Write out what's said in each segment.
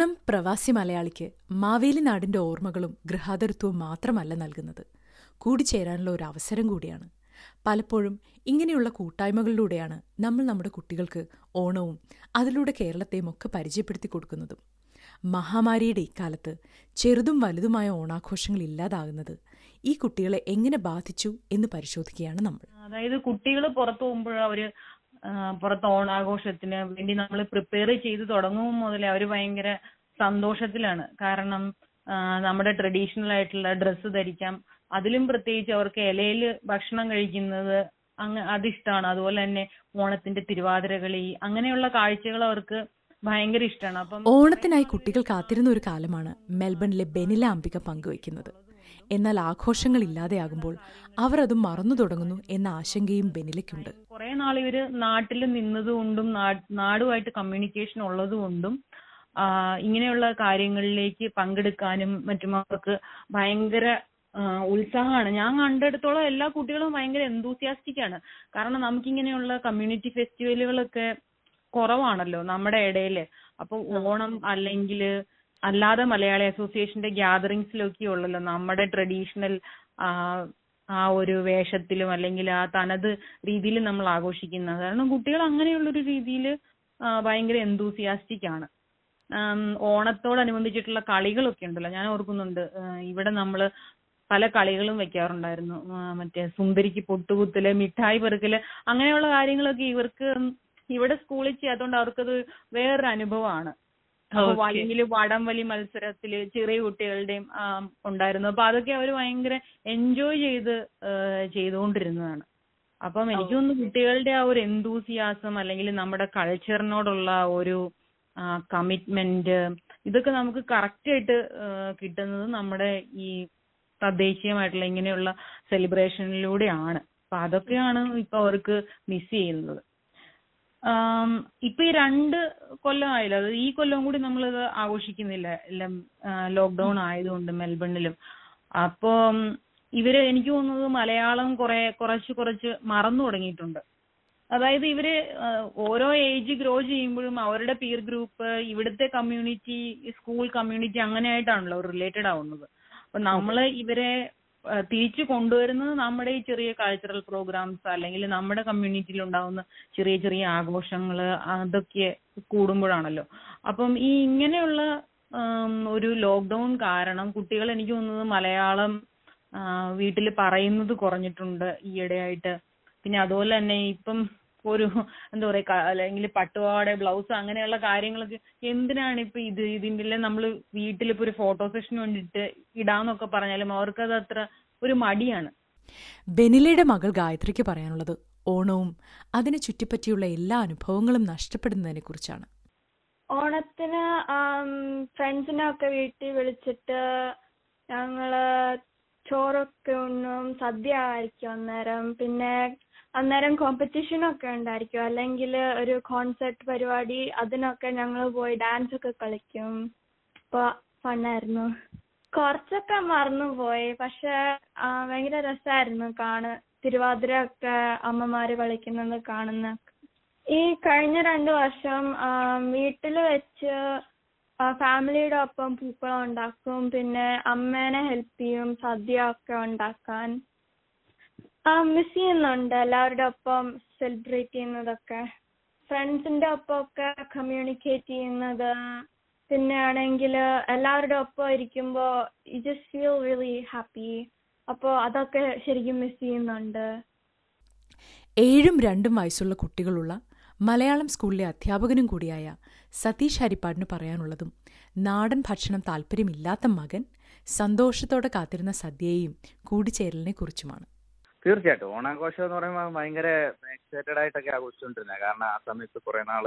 ഓണം പ്രവാസി മലയാളിക്ക് മാവേലി നാടിന്റെ ഓർമ്മകളും ഗൃഹാതരത്വവും മാത്രമല്ല നൽകുന്നത്. കൂടിച്ചേരാനുള്ള ഒരു അവസരം കൂടിയാണ്. പലപ്പോഴും ഇങ്ങനെയുള്ള കൂട്ടായ്മകളിലൂടെയാണ് നമ്മൾ നമ്മുടെ കുട്ടികൾക്ക് ഓണവും അതിലൂടെ കേരളത്തെയും ഒക്കെ പരിചയപ്പെടുത്തി കൊടുക്കുന്നതും. മഹാമാരിയുടെ ഇക്കാലത്ത് ചെറുതും വലുതുമായ ഓണാഘോഷങ്ങൾ ഇല്ലാതാകുന്നത് ഈ കുട്ടികളെ എങ്ങനെ ബാധിച്ചു എന്ന് പരിശോധിക്കുകയാണ് നമ്മൾ. അതായത് കുട്ടികൾ പുറത്തു പോകുമ്പോൾ അവർ ആ, പുറത്ത് ഓണാഘോഷത്തിന് വേണ്ടി നമ്മൾ പ്രിപ്പയർ ചെയ്ത് തുടങ്ങും മുതലേ അവർ ഭയങ്കര സന്തോഷത്തിലാണ്. കാരണം നമ്മുടെ ട്രഡീഷണൽ ആയിട്ടുള്ള ഡ്രസ്സ് ധരിക്കാം. അതിലും പ്രത്യേകിച്ച് അവർക്ക് ഇലയിൽ ഭക്ഷണം കഴിക്കുന്നത് അങ്ങ് അതിഷ്ടമാണ് അതുപോലെ തന്നെ ഓണത്തിന്റെ തിരുവാതിരകളി അങ്ങനെയുള്ള കാഴ്ചകൾ അവർക്ക് ഭയങ്കര ഇഷ്ടമാണ് അപ്പം ഓണത്തിനായി കുട്ടികൾ കാത്തിരുന്ന ഒരു കാലമാണ് മെൽബണിലെ ബെനില അംബിക പങ്കുവയ്ക്കുന്നത്. എന്നാൽ ആഘോഷങ്ങൾ ഇല്ലാതെയാകുമ്പോൾ അവർ അത് മറന്നു തുടങ്ങുന്നു എന്ന ആശങ്കയും ബെനിലയ്ക്കുണ്ട്. കുറെ നാൾ ഇവർ നാട്ടിൽ നിന്നതുകൊണ്ടും നാടുമായിട്ട് കമ്മ്യൂണിക്കേഷൻ ഉള്ളതുകൊണ്ടും ഇങ്ങനെയുള്ള കാര്യങ്ങളിലേക്ക് പങ്കെടുക്കാനും മറ്റും അവർക്ക് ഭയങ്കര ഉത്സാഹമാണ്. ഞാൻ കണ്ടെടുത്തോളം എല്ലാ കുട്ടികളും ഭയങ്കര എന്തൂസിയാസ്റ്റിക് ആണ്. കാരണം നമുക്കിങ്ങനെയുള്ള കമ്മ്യൂണിറ്റി ഫെസ്റ്റിവലുകളൊക്കെ കുറവാണല്ലോ നമ്മുടെ ഇടയിൽ. അപ്പൊ ഓണം അല്ലെങ്കിൽ അല്ലാതെ മലയാളി അസോസിയേഷന്റെ ഗ്യാതറിങ്സിലൊക്കെ ഉള്ളല്ലോ നമ്മുടെ ട്രഡീഷണൽ ആ ഒരു വേഷത്തിലും അല്ലെങ്കിൽ ആ തനത് രീതിയിൽ നമ്മൾ ആഘോഷിക്കുന്നത്. കാരണം കുട്ടികൾ അങ്ങനെയുള്ളൊരു രീതിയിൽ ഭയങ്കര എന്തൂസിയാസ്റ്റിക് ആണ്. ഓണത്തോടനുബന്ധിച്ചിട്ടുള്ള കളികളൊക്കെ ഉണ്ടല്ലോ. ഞാൻ ഓർക്കുന്നുണ്ട് ഇവിടെ നമ്മൾ പല കളികളും വെക്കാറുണ്ടായിരുന്നു. മറ്റേ സുന്ദരിക്ക് പൊട്ടുകുത്തൽ മിഠായി പെറുക്കൽ അങ്ങനെയുള്ള കാര്യങ്ങളൊക്കെ ഇവർക്ക് ഇവിടെ സ്കൂളിൽ ചെയ്യാത്തതുകൊണ്ട് അവർക്കത് വേറൊരു അനുഭവമാണ് വലിയ വടംവലി മത്സരത്തിൽ ചെറിയ കുട്ടികളുടെയും ഉണ്ടായിരുന്നു. അപ്പൊ അതൊക്കെ അവർ ഭയങ്കര എൻജോയ് ചെയ്ത് ചെയ്തുകൊണ്ടിരുന്നതാണ്. അപ്പം എനിക്ക് തോന്നുന്നു കുട്ടികളുടെ ആ ഒരു എന്തൂസിയാസം അല്ലെങ്കിൽ നമ്മുടെ കൾച്ചറിനോടുള്ള ഒരു കമ്മിറ്റ്മെന്റ് ഇതൊക്കെ നമുക്ക് കറക്റ്റ് ആയിട്ട് കിട്ടുന്നത് നമ്മുടെ ഈ തദ്ദേശീയമായിട്ടുള്ള ഇങ്ങനെയുള്ള സെലിബ്രേഷനിലൂടെയാണ് അപ്പൊ അതൊക്കെയാണ് ഇപ്പൊ അവർക്ക് മിസ് ചെയ്യുന്നത്. ഇപ്പൊ ഈ രണ്ട് കൊല്ലം ആയില്ല? അത് ഈ കൊല്ലം കൂടി നമ്മളിത് ആഘോഷിക്കുന്നില്ല. എല്ലാം ലോക്ക്ഡൌൺ ആയതുകൊണ്ട് മെൽബണിലും. അപ്പൊ ഇവർ എനിക്ക് തോന്നുന്നത് മലയാളം കുറെ കുറച്ച് കുറച്ച് മറന്നു തുടങ്ങിയിട്ടുണ്ട്. അതായത് ഇവർ ഓരോ ഏജ് ഗ്രോ ചെയ്യുമ്പോഴും അവരുടെ പീർ ഗ്രൂപ്പ് ഇവിടുത്തെ കമ്മ്യൂണിറ്റി സ്കൂൾ കമ്മ്യൂണിറ്റി അങ്ങനെയായിട്ടാണല്ലോ റിലേറ്റഡ് ആവുന്നത്. അപ്പൊ നമ്മൾ ഇവരെ തിരിച്ചു കൊണ്ടുവരുന്നത് നമ്മുടെ ഈ ചെറിയ കൾച്ചറൽ പ്രോഗ്രാംസ് അല്ലെങ്കിൽ നമ്മുടെ കമ്മ്യൂണിറ്റിയിൽ ഉണ്ടാകുന്ന ചെറിയ ചെറിയ ആഘോഷങ്ങൾ അതൊക്കെ കൂടുമ്പോഴാണല്ലോ. അപ്പം ഈ ഇങ്ങനെയുള്ള ഒരു ലോക്ക്ഡൌൺ കാരണം കുട്ടികൾ എനിക്ക് തോന്നുന്നത് മലയാളം വീട്ടിൽ പറയുന്നത് കുറഞ്ഞിട്ടുണ്ട് ഈയിടെയായിട്ട്. പിന്നെ അതുപോലെ തന്നെ ഇപ്പം ഒരു എന്താ പറയാ ക- അല്ലെങ്കിൽ പട്ടുപാവാട ബ്ലൗസ് അങ്ങനെയുള്ള കാര്യങ്ങളൊക്കെ എന്തിനാണ് ഇപ്പൊ ഇത് ഇതിന്റെ നമ്മൾ വീട്ടിൽ ഇപ്പൊ ഒരു ഫോട്ടോ സെഷന് വേണ്ടിയിട്ട് ഇടാന്നൊക്കെ പറഞ്ഞാലും അവർക്കത് അത്ര ഒരു മടിയാണ്. ബെനിലയുടെ മകൾ ഗായത്രിക്ക് പറയാനുള്ളത് ഓണവും അതിനെ ചുറ്റിപ്പറ്റിയുള്ള എല്ലാ അനുഭവങ്ങളും നഷ്ടപ്പെടുന്നതിനെ കുറിച്ചാണ്. ഓണത്തിന് ഫ്രണ്ട്സിനൊക്കെ വീട്ടിൽ വിളിച്ചിട്ട് ഞങ്ങൾ ചോറൊക്കെ ഉണ്ണും സദ്യ ആയിരിക്കും അന്നേരം. പിന്നെ അന്നേരം കോമ്പറ്റീഷൻ ഒക്കെ ഉണ്ടായിരിക്കും. അല്ലെങ്കിൽ ഒരു കോൺസെർട്ട് പരിപാടി അതിനൊക്കെ ഞങ്ങൾ പോയി ഡാൻസ് ഒക്കെ കളിക്കും. അപ്പൊ ഫണ്ണായിരുന്നു കുറച്ചൊക്കെ മറന്നുപോയി പക്ഷെ ഭയങ്കര രസമായിരുന്നു കാണാൻ. തിരുവാതിര ഒക്കെ അമ്മമാര് കളിക്കുന്നത് കാണുന്ന. ഈ കഴിഞ്ഞ രണ്ടു വർഷം വീട്ടിൽ വെച്ച് ഫാമിലിയുടെ ഒപ്പം പൂക്കളം ഉണ്ടാക്കും. പിന്നെ അമ്മേനെ ഹെൽപ്പ് ചെയ്യും സദ്യ ഒക്കെ ഉണ്ടാക്കാൻ. മിസ് ചെയ്യുന്നുണ്ട്. എല്ലാവരുടെ ഒപ്പം സെലിബ്രേറ്റ് ചെയ്യുന്നതൊക്കെ. ഫ്രണ്ട്സിന്റെ ഒപ്പം ഒക്കെ കമ്മ്യൂണിക്കേറ്റ് ചെയ്യുന്നത്. പിന്നെ ആണെങ്കിൽ എല്ലാവരുടെ ഒപ്പം ഇരിക്കുമ്പോ you just feel really happy അപ്പോൾ അതൊക്കെ ശരിക്കും മിസ് ചെയ്യുന്നുണ്ട്. ഏഴും രണ്ടും വയസ്സുള്ള കുട്ടികളുള്ള മലയാളം സ്കൂളിലെ അധ്യാപകനും കൂടിയായ സതീഷ് ഹരിപ്പാടിന് പറയാനുള്ളതും നാടൻ ഭക്ഷണം താല്പര്യമില്ലാത്ത മകൻ സന്തോഷത്തോടെ കാത്തിരുന്ന സദ്യയെയും കൂടിച്ചേരലിനെ കുറിച്ചുമാണ്. തീർച്ചയായിട്ടും. ഓണാഘോഷം എന്ന് പറയുമ്പോൾ ഭയങ്കര എക്സൈറ്റഡ് ആയിട്ടൊക്കെ ആഘോഷിച്ചുകൊണ്ടിരുന്നത് കാരണം ആ സമയത്ത് കുറെ നാൾ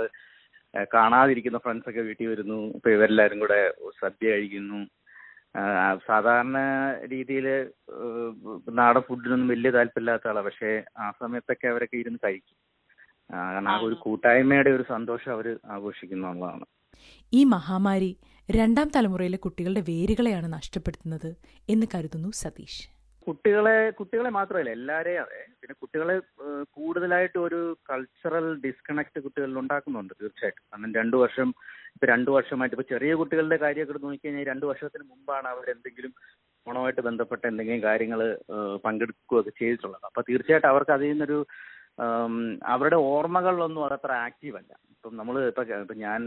കാണാതിരിക്കുന്ന ഫ്രണ്ട്സ് ഒക്കെ വീട്ടിൽ വരുന്നു. ഇപ്പൊ ഇവരെല്ലാരും കൂടെ സദ്യ കഴിക്കുന്നു. സാധാരണ രീതിയിൽ നാടൻ ഫുഡിനൊന്നും വലിയ താല്പര്യമില്ലാത്ത ആളാണ് പക്ഷേ ആ സമയത്തൊക്കെ അവരൊക്കെ ഇരുന്ന് കഴിക്കും. കാരണം ആ ഒരു കൂട്ടായ്മയുടെ ഒരു സന്തോഷം അവർ ആഘോഷിക്കുന്നു എന്നുള്ളതാണ്. ഈ മഹാമാരി രണ്ടാം തലമുറയിലെ കുട്ടികളുടെ വേരുകളെയാണ് നഷ്ടപ്പെടുത്തുന്നത് എന്ന് കരുതുന്നു സതീഷ്. കുട്ടികളെ കുട്ടികളെ മാത്രമല്ല എല്ലാവരെയും അതെ. പിന്നെ കുട്ടികളെ കൂടുതലായിട്ട് ഒരു കൾച്ചറൽ ഡിസ്കണക്ട് കുട്ടികളിൽ ഉണ്ടാക്കുന്നുണ്ട് തീർച്ചയായിട്ടും. കാരണം രണ്ട് വർഷം ഇപ്പൊ രണ്ട് വർഷമായിട്ട് ഇപ്പൊ ചെറിയ കുട്ടികളുടെ കാര്യമൊക്കെ എടുത്ത് നോക്കിക്കഴിഞ്ഞാൽ രണ്ട് വർഷത്തിന് മുമ്പാണ് അവർ എന്തെങ്കിലും ഓണമായിട്ട് ബന്ധപ്പെട്ട എന്തെങ്കിലും കാര്യങ്ങൾ പങ്കെടുക്കുകയൊക്കെ ചെയ്തിട്ടുള്ളത്. അപ്പൊ തീർച്ചയായിട്ടും അവർക്ക് അതിൽ നിന്നൊരു അവരുടെ ഓർമ്മകളിലൊന്നും അതത്ര ആക്റ്റീവ് അല്ല. ഇപ്പം നമ്മൾ ഇപ്പൊ ഇപ്പൊ ഞാൻ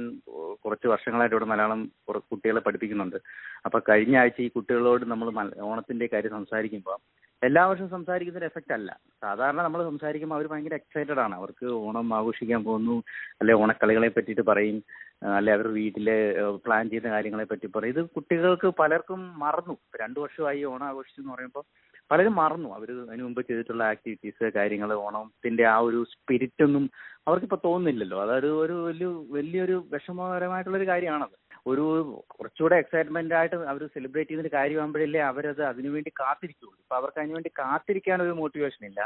കുറച്ച് വർഷങ്ങളായിട്ട് ഇവിടെ മലയാളം കുറെ കുട്ടികളെ പഠിപ്പിക്കുന്നുണ്ട്. അപ്പൊ കഴിഞ്ഞ ആഴ്ച ഈ കുട്ടികളോട് നമ്മൾ ഓണത്തിന്റെ കാര്യം സംസാരിക്കുമ്പോൾ എല്ലാ വർഷവും സംസാരിക്കുന്ന ഒരു എഫക്റ്റ് അല്ല. സാധാരണ നമ്മൾ സംസാരിക്കുമ്പോൾ അവർ ഭയങ്കര എക്സൈറ്റഡ് ആണ്. അവർക്ക് ഓണം ആഘോഷിക്കാൻ പോകുന്നു അല്ലെ ഓണക്കളികളെ പറ്റിയിട്ട് പറയും അല്ലെ അവർ വീട്ടിലെ പ്ലാൻ ചെയ്യുന്ന കാര്യങ്ങളെ പറ്റി പറയും. ഇത് കുട്ടികൾക്ക് പലർക്കും മറന്നു. രണ്ടു വർഷമായി ഓണം ആഘോഷിച്ചു എന്ന് പറയുമ്പോൾ പലരും മറന്നു. അവർ അതിനു മുമ്പ് ചെയ്തിട്ടുള്ള ആക്ടിവിറ്റീസ് കാര്യങ്ങൾ ഓണത്തിന്റെ ആ ഒരു സ്പിരിറ്റ് ഒന്നും അവർക്കിപ്പോ തോന്നുന്നില്ലല്ലോ. അതൊരു ഒരു വലിയ വലിയൊരു വിഷമകരമായിട്ടുള്ള ഒരു കാര്യമാണത് ഒരു കുറച്ചുകൂടെ എക്സൈറ്റ്മെന്റ് ആയിട്ട് അവർ സെലിബ്രേറ്റ് ചെയ്യുന്ന ഒരു കാര്യമാകുമ്പോഴല്ലേ അവരത് അതിനുവേണ്ടി കാത്തിരിക്കുള്ളൂ ഇപ്പൊ അവർക്ക് അതിനുവേണ്ടി കാത്തിരിക്കാൻ ഒരു മോട്ടിവേഷൻ ഇല്ല.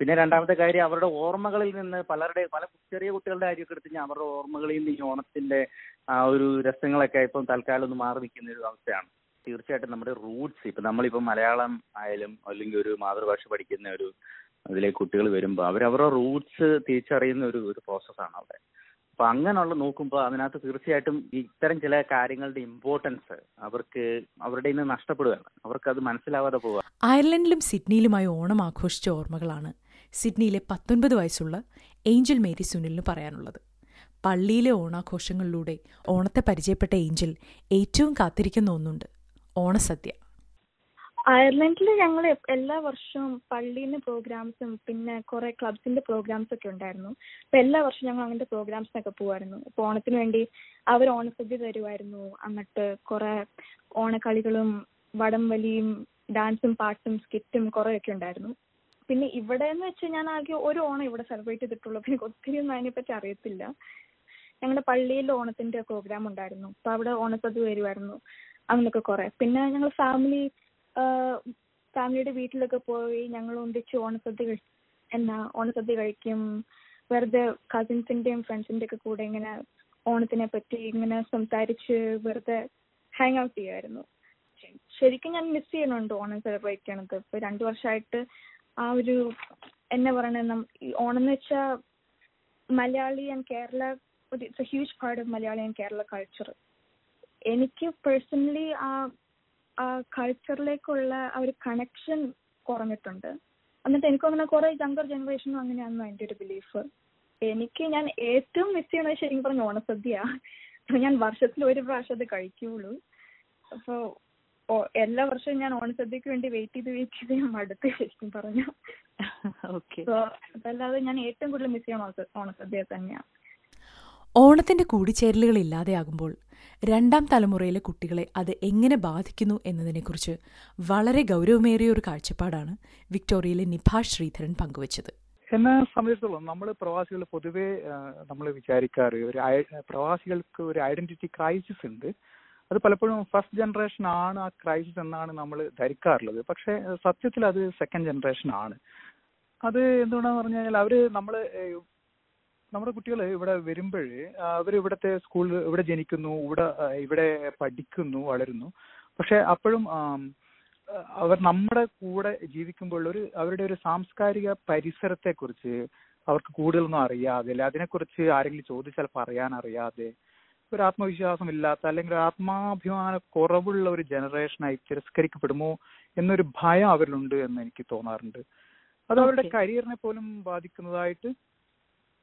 പിന്നെ രണ്ടാമത്തെ കാര്യം അവരുടെ ഓർമ്മകളിൽ നിന്ന് പലരുടെ പല ചെറിയ കുട്ടികളുടെ കാര്യമൊക്കെ എടുത്ത് കഴിഞ്ഞാൽ അവരുടെ ഓർമ്മകളിൽ നിന്ന് ഈ ഓണത്തിന്റെ ആ ഒരു രസങ്ങളൊക്കെ ഇപ്പം തൽക്കാലം ഒന്ന് മാറി നിൽക്കുന്ന ഒരു അവസ്ഥയാണ്. തീർച്ചയായിട്ടും നമ്മുടെ റൂട്ട്സ് ഇപ്പൊ നമ്മളിപ്പം മലയാളം ആയാലും അല്ലെങ്കിൽ ഒരു മാതൃഭാഷ പഠിക്കുന്ന ഒരു അതിലെ കുട്ടികൾ വരുമ്പോൾ അവരവരുടെ റൂട്ട്സ് തിരിച്ചറിയുന്ന ഒരു ഒരു പ്രോസസ്സാണ് അവിടെ. അപ്പൊ അങ്ങനെയുള്ള നോക്കുമ്പോൾ അതിനകത്ത് തീർച്ചയായിട്ടും ഇത്തരം ചില കാര്യങ്ങളുടെ ഇമ്പോർട്ടൻസ് അവർക്ക് അവരുടെ ഇന്ന് നഷ്ടപ്പെടുകയാണ്. അവർക്ക് അത് മനസ്സിലാവാതെ പോവുക. അയർലൻഡിലും സിഡ്നിയിലുമായി ഓണം ആഘോഷിച്ച ഓർമ്മകളാണ് സിഡ്നിയിലെ പത്തൊൻപത് വയസ്സുള്ള ഏഞ്ചൽ മേരി സുനിലിന് പറയാനുള്ളത്. പള്ളിയിലെ ഓണാഘോഷങ്ങളിലൂടെ ഓണത്തെ പരിചയപ്പെട്ട ഏഞ്ചൽ ഏറ്റവും കാത്തിരിക്കുന്ന ഒന്നുണ്ട് ഓണസദ്യ. അയർലൻഡിൽ ഞങ്ങൾ എല്ലാ വർഷവും പള്ളിയിൽ പ്രോഗ്രാംസും പിന്നെ കുറെ പ്രോഗ്രാംസ് ഒക്കെ ഉണ്ടായിരുന്നു. അപ്പൊ എല്ലാ വർഷവും ഞങ്ങൾ അങ്ങനത്തെ പ്രോഗ്രാംസിനൊക്കെ പോകുമായിരുന്നു ഇപ്പൊ ഓണത്തിന് വേണ്ടി അവർ ഓണസദ്യ തരുമായിരുന്നു എന്നിട്ട് കുറെ ഓണക്കളികളും വടംവലിയും ഡാൻസും പാട്ടും സ്കിറ്റും കുറെ ഒക്കെ ഉണ്ടായിരുന്നു. പിന്നെ ഇവിടെ എന്ന് വെച്ചാൽ ഞാൻ ആകെ ഒരു ഓണം ഇവിടെ സെലിബ്രേറ്റ് ചെയ്തിട്ടുള്ളൂ. പിന്നെ ഒത്തിരി ഒന്നും അതിനെപ്പറ്റി അറിയത്തില്ല. ഞങ്ങളുടെ പള്ളിയിൽ ഓണത്തിന്റെ പ്രോഗ്രാം ഉണ്ടായിരുന്നു. അപ്പൊ അവിടെ ഓണസദ്യ വരുമായിരുന്നു അങ്ങനൊക്കെ കുറെ. പിന്നെ ഞങ്ങൾ ഫാമിലി ഫാമിലിയുടെ വീട്ടിലൊക്കെ പോയി ഞങ്ങൾ ഒന്നിച്ച് ഓണസദ്യ എന്നാ ഓണസദ്യ കഴിക്കും. വെറുതെ കസിൻസിന്റെയും ഫ്രണ്ട്സിന്റെ ഒക്കെ കൂടെ ഇങ്ങനെ ഓണത്തിനെ പറ്റി ഇങ്ങനെ സംസാരിച്ച് വെറുതെ ഹാങ് ഔട്ട് ചെയ്യുമായിരുന്നു ശരിക്കും ഞാൻ മിസ് ചെയ്യുന്നുണ്ട് ഓണം സെലിബ്രേറ്റ് ചെയ്യണത്. ഇപ്പൊ രണ്ടു വർഷമായിട്ട് ആ ഒരു എന്നാ പറയണത് ഓണം എന്ന് വെച്ചാൽ Malayali and Kerala it's a huge part of Malayali and Kerala culture എനിക്ക് പേഴ്സണലി ആ കൾച്ചറിലേക്കുള്ള ആ ഒരു കണക്ഷൻ കുറഞ്ഞിട്ടുണ്ട്. എന്നിട്ട് എനിക്ക് അങ്ങനെ കുറെ യങ്കർ ജനറേഷനും അങ്ങനെയാണ് എന്റെ ഒരു ബിലീഫ് എനിക്ക് ഞാൻ ഏറ്റവും മിസ് ചെയ്യണത് ശരിക്കും പറഞ്ഞ ഓണസദ്യ അപ്പൊ ഞാൻ വർഷത്തിൽ ഒരു പ്രാവശ്യം അത് കഴിക്കുള്ളൂ. അപ്പൊ എല്ലാ വർഷവും ഞാൻ ഓണസദ്യക്ക് വേണ്ടി വെയിറ്റ് ചെയ്ത് വെയിറ്റ് ചെയ്ത് ഞാൻ മടുത്ത് ശരിക്കും പറഞ്ഞു. അതല്ലാതെ ഞാൻ ഏറ്റവും കൂടുതൽ മിസ് ചെയ്യണ ഓണസദ്യ തന്നെയാണ് ഓണത്തിന്റെ കൂടിച്ചേരലുകൾ ഇല്ലാതെയാകുമ്പോൾ രണ്ടാം തലമുറയിലെ കുട്ടികളെ അത് എങ്ങനെ ബാധിക്കുന്നു എന്നതിനെക്കുറിച്ച് വളരെ ഗൗരവമേറിയ ഒരു കാഴ്ചപ്പാടാണ് വിക്ടോറിയയിലെ നിഭാഷ് ശ്രീധരൻ പങ്കുവച്ചത്. എന്നെ സംബന്ധിച്ചിടത്തോളം നമ്മൾ പ്രവാസികൾ പൊതുവേ നമ്മൾ വിചാരിക്കാറ് ഒരു പ്രവാസികൾക്ക് ഒരു ഐഡന്റിറ്റി ക്രൈസിസ് ഉണ്ട്. അത് പലപ്പോഴും ഫസ്റ്റ് ജനറേഷൻ ആണ് ആ ക്രൈസിസ് എന്നാണ് നമ്മൾ ധരിക്കാറുള്ളത്. പക്ഷെ സത്യത്തിൽ അത് സെക്കൻഡ് ജനറേഷൻ ആണ്. അത് എന്തുകൊണ്ടാന്ന് പറഞ്ഞു കഴിഞ്ഞാൽ അവർ നമ്മൾ ഏഹ്, നമ്മുടെ കുട്ടികൾ ഇവിടെ വരുമ്പോഴേ അവർ ഇവിടുത്തെ സ്കൂളിൽ ഇവിടെ ജനിക്കുന്നു ഇവിടെ ഇവിടെ പഠിക്കുന്നു വളരുന്നു. പക്ഷെ അപ്പോഴും അവർ നമ്മുടെ കൂടെ ജീവിക്കുമ്പോൾ ഒരു അവരുടെ ഒരു സാംസ്കാരിക പരിസരത്തെ കുറിച്ച് അവർക്ക് കൂടുതലൊന്നും അറിയാതെ അല്ലെ? അതിനെക്കുറിച്ച് ആരെങ്കിലും ചോദിച്ചാൽ പറയാൻ അറിയാതെ ഒരു ആത്മവിശ്വാസം ഇല്ലാത്ത അല്ലെങ്കിൽ ഒരു ആത്മാഭിമാന കുറവുള്ള ഒരു ജനറേഷനായി തിരസ്കരിക്കപ്പെടുമോ എന്നൊരു ഭയം അവരിലുണ്ട് എന്ന് എനിക്ക് തോന്നാറുണ്ട്. അത് അവരുടെ കരിയറിനെ പോലും ബാധിക്കുന്നതായിട്ട്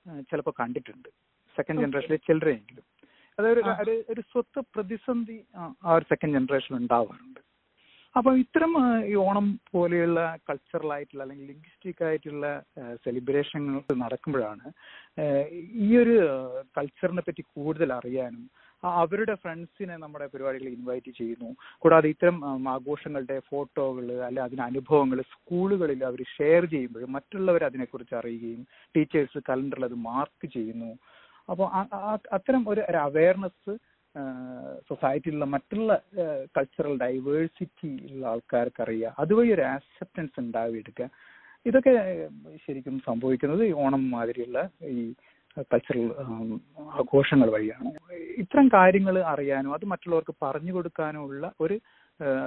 ചിലപ്പോൾ കണ്ടിട്ടുണ്ട്. സെക്കൻഡ് ജനറേഷനിലെ ചിലരെങ്കിലും. അതൊരു. ഒരു സ്വത്ത് പ്രതിസന്ധി ആ ഒരു സെക്കൻഡ് ജനറേഷൻ ഉണ്ടാവാറുണ്ട്. അപ്പൊ ഇത്തരം ഈ ഓണം പോലെയുള്ള കൾച്ചറൽ ആയിട്ടുള്ള അല്ലെങ്കിൽ ലിംഗ്വിസ്റ്റിക് ആയിട്ടുള്ള സെലിബ്രേഷനുകൾ നടക്കുമ്പോഴാണ് ഈ ഒരു കൾച്ചറിനെ പറ്റി കൂടുതൽ അറിയാനും അവരുടെ ഫ്രണ്ട്സിനെ നമ്മുടെ പരിപാടികളിൽ ഇൻവൈറ്റ് ചെയ്യുന്നു. കൂടാതെ ഇത്തരം ആഘോഷങ്ങളുടെ ഫോട്ടോകൾ അല്ലെ അതിന് അനുഭവങ്ങൾ സ്കൂളുകളിൽ അവർ ഷെയർ ചെയ്യുമ്പോൾ മറ്റുള്ളവർ അതിനെക്കുറിച്ച് അറിയുകയും ടീച്ചേഴ്സ് കലണ്ടറിൽ അത് മാർക്ക് ചെയ്യുന്നു. അപ്പോൾ അത്തരം ഒരു അവയർനെസ് സൊസൈറ്റിയിലുള്ള മറ്റുള്ള കൾച്ചറൽ ഡൈവേഴ്സിറ്റി ഉള്ള ആൾക്കാർക്ക് അറിയുക അതുവഴി ഒരു ആക്സെപ്റ്റൻസ് ഉണ്ടാവിയെടുക്കുക. ഇതൊക്കെ ശരിക്കും സംഭവിക്കുന്നത് ഈ ഓണം മാതിരിയുള്ള ഈ കൾച്ചറൽ ആഘോഷങ്ങൾ വഴിയാണ്. ഇത്തരം കാര്യങ്ങൾ അറിയാനോ അത് മറ്റുള്ളവർക്ക് പറഞ്ഞു കൊടുക്കാനോ ഉള്ള ഒരു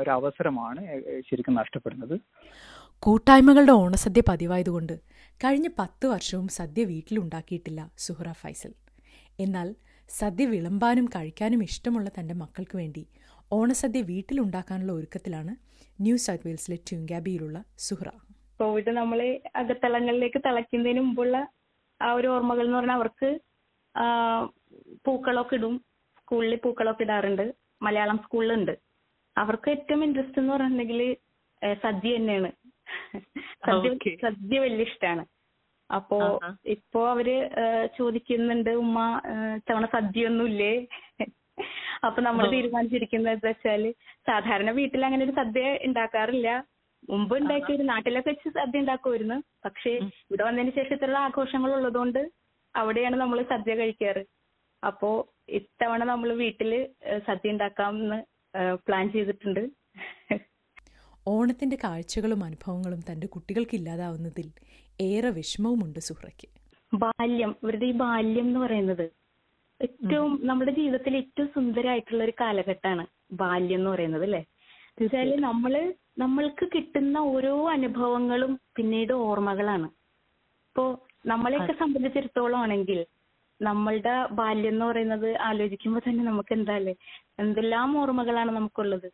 ഒരു അവസരമാണ് ശരിക്കും നഷ്ടപ്പെടുന്നത്. കൂട്ടായ്മകളുടെ ഓണസദ്യ പതിവായതുകൊണ്ട് കഴിഞ്ഞ പത്ത് വർഷവും സദ്യ വീട്ടിലുണ്ടാക്കിയിട്ടില്ല സുഹറ ഫൈസൽ. എന്നാൽ സദ്യ വിളമ്പാനും കഴിക്കാനും ഇഷ്ടമുള്ള തന്റെ മക്കൾക്ക് വേണ്ടി ഓണസദ്യ വീട്ടിലുണ്ടാക്കാനുള്ള ഒരുക്കത്തിലാണ് ന്യൂ സൗത്ത് വെയിൽസിലെ ട്യൂങ്കാബിയിലുള്ള സുഹ്റ. കോവിഡ് നമ്മളെ അകത്തളങ്ങളിലേക്ക് തിളയ്ക്കുന്നതിന് മുമ്പുള്ള ആ ഒരു ഓർമ്മകൾ എന്ന് പറഞ്ഞാൽ അവർക്ക് പൂക്കളൊക്കെ ഇടും. സ്കൂളിൽ പൂക്കളൊക്കെ ഇടാറുണ്ട്. മലയാളം സ്കൂളിലുണ്ട്. അവർക്ക് ഏറ്റവും ഇൻട്രസ്റ്റ് എന്ന് പറഞ്ഞിട്ടുണ്ടെങ്കിൽ സദ്യ തന്നെയാണ്. സദ്യ സദ്യ വലിയ ഇഷ്ടമാണ് അപ്പോ ഇപ്പൊ അവർ ചോദിക്കുന്നുണ്ട് ഉമ്മ തവണ ഇത്തവണ സദ്യയൊന്നും ഇല്ലേ അപ്പൊ നമ്മൾ തീരുമാനിച്ചിരിക്കുന്നത് എന്താ വെച്ചാൽ സാധാരണ വീട്ടിൽ അങ്ങനെ ഒരു സദ്യ ഉണ്ടാക്കാറില്ല. മുമ്പ് ഉണ്ടാക്കിയ ഒരു നാട്ടിലൊക്കെ വെച്ച് സദ്യ ഉണ്ടാക്കുമായിരുന്നു. പക്ഷേ ഇവിടെ വന്നതിന് ശേഷം ഇത്തരം ആഘോഷങ്ങൾ ഉള്ളതുകൊണ്ട് അവിടെയാണ് നമ്മൾ സദ്യ കഴിക്കാറ്. അപ്പോ ഇത്തവണ നമ്മൾ വീട്ടിൽ സദ്യ ഉണ്ടാക്കാമെന്ന് പ്ലാൻ ചെയ്തിട്ടുണ്ട്. ഓണത്തിന്റെ കാഴ്ചകളും അനുഭവങ്ങളും തന്റെ കുട്ടികൾക്ക് ഇല്ലാതാവുന്നതിൽ ഏറെ വിഷമവുമുണ്ട് സുഹ്രയ്ക്ക് ബാല്യം ഇവരുടെ ഈ ബാല്യം എന്ന് പറയുന്നത് ഏറ്റവും നമ്മുടെ ജീവിതത്തിൽ ഏറ്റവും സുന്ദരമായിട്ടുള്ള ഒരു കാലഘട്ടമാണ് ബാല്യം എന്ന് പറയുന്നത് അല്ലെ? വെച്ചാൽ നമ്മൾ നമ്മൾക്ക് കിട്ടുന്ന ഓരോ അനുഭവങ്ങളും പിന്നീട് ഓർമ്മകളാണ്. ഇപ്പോ നമ്മളെയൊക്കെ സംബന്ധിച്ചിടത്തോളം ആണെങ്കിൽ നമ്മളുടെ ബാല്യം എന്ന് പറയുന്നത് ആലോചിക്കുമ്പോൾ തന്നെ നമുക്ക് എന്താ അല്ലേ? എന്തെല്ലാം ഓർമ്മകളാണ് നമുക്കുള്ളത്?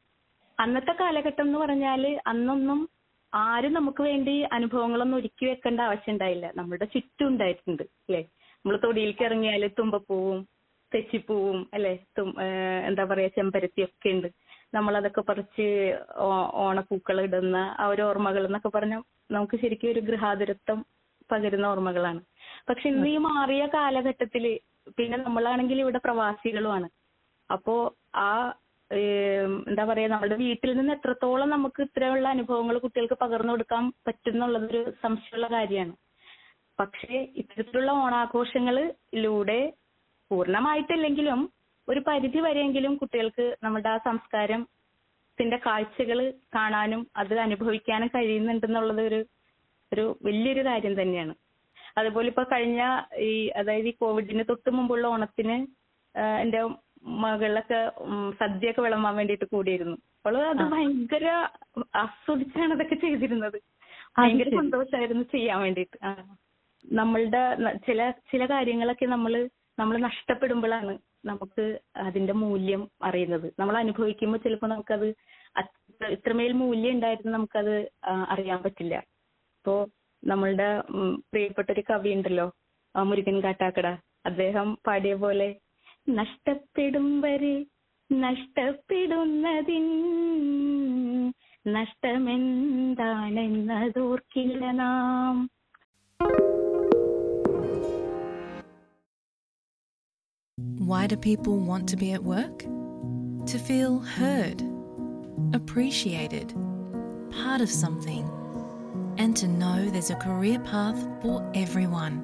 അന്നത്തെ കാലഘട്ടം എന്ന് പറഞ്ഞാൽ അന്നൊന്നും ആരും നമുക്ക് വേണ്ടി അനുഭവങ്ങളൊന്നും ഒരുക്കി വെക്കേണ്ട ആവശ്യം ഉണ്ടായില്ല. നമ്മുടെ ചുറ്റും ഉണ്ടായിട്ടുണ്ട് അല്ലെ? നമ്മൾ തൊടിയിലേക്ക് ഇറങ്ങിയാൽ തുമ്പപ്പൂവും തെച്ചിപ്പൂവും അല്ലെ? ഏഹ് എന്താ പറയാ ചെമ്പരത്തി ഒക്കെ ഉണ്ട്. നമ്മൾ അതൊക്കെ പറിച്ച് ഓ- ഓണപ്പൂക്കൾ ഇടുന്ന ആ ഒരു ഓർമ്മകൾ എന്നൊക്കെ പറഞ്ഞാൽ നമുക്ക് ശരിക്കും ഒരു ഗൃഹാതുരത്വം പകരുന്ന ഓർമ്മകളാണ്. പക്ഷെ ഇന്ന് ഈ മാറിയ കാലഘട്ടത്തിൽ പിന്നെ നമ്മളാണെങ്കിൽ ഇവിടെ പ്രവാസികളുമാണ്. അപ്പോ ആ എന്താ പറയാ നമ്മുടെ വീട്ടിൽ നിന്ന് എത്രത്തോളം നമുക്ക് ഇത്തരമുള്ള അനുഭവങ്ങൾ കുട്ടികൾക്ക് പകർന്നു കൊടുക്കാൻ പറ്റും എന്നുള്ളതൊരു സംശയമുള്ള കാര്യമാണ്. പക്ഷേ ഇത്തരത്തിലുള്ള ഓണാഘോഷങ്ങളിലൂടെ പൂർണമായിട്ടില്ലെങ്കിലും ഒരു പരിധി വരെയെങ്കിലും കുട്ടികൾക്ക് നമ്മുടെ ആ സംസ്കാരത്തിന്റെ കാഴ്ചകൾ കാണാനും അത് അനുഭവിക്കാനും കഴിയുന്നുണ്ടെന്നുള്ളത് ഒരു ഒരു വലിയൊരു കാര്യം തന്നെയാണ്. അതുപോലെ ഇപ്പൊ കഴിഞ്ഞ ഈ അതായത് ഈ കോവിഡിന് തൊട്ട് മുമ്പുള്ള ഓണത്തിന് എന്റെ മകളൊക്കെ സദ്യയൊക്കെ വിളമ്പാൻ വേണ്ടിയിട്ട് കൂടിയിരുന്നു. അവൾ അത് ഭയങ്കര ആസ്വദിച്ചാണ് അതൊക്കെ ചെയ്തിരുന്നത്. ഭയങ്കര സന്തോഷായിരുന്നു ചെയ്യാൻ വേണ്ടിയിട്ട്. ആഹ്. നമ്മളുടെ ചില ചില കാര്യങ്ങളൊക്കെ നമ്മൾ നമ്മൾ നഷ്ടപ്പെടുമ്പോഴാണ് നമുക്ക് അതിന്റെ മൂല്യം അറിയുന്നത്. നമ്മൾ അനുഭവിക്കുമ്പോ ചിലപ്പോൾ നമുക്കത് അത്ര- ഇത്രമേൽ മൂല്യം ഉണ്ടായിരുന്നു നമുക്കത് അറിയാൻ പറ്റില്ല. ഇപ്പോ നമ്മളുടെ ഉം, പ്രിയപ്പെട്ട ഒരു കവി ഉണ്ടല്ലോ ആ മുരുകൻ കാട്ടാക്കട. അദ്ദേഹം പാടിയ പോലെ നഷ്ടപ്പെടും വരെ നഷ്ടപ്പെടുന്നതിൻ നഷ്ടമെന്താണെന്നതോർക്കില്ല നാം Why do people want to be at work? To feel heard, appreciated, part of something, and to know there's a career path for everyone.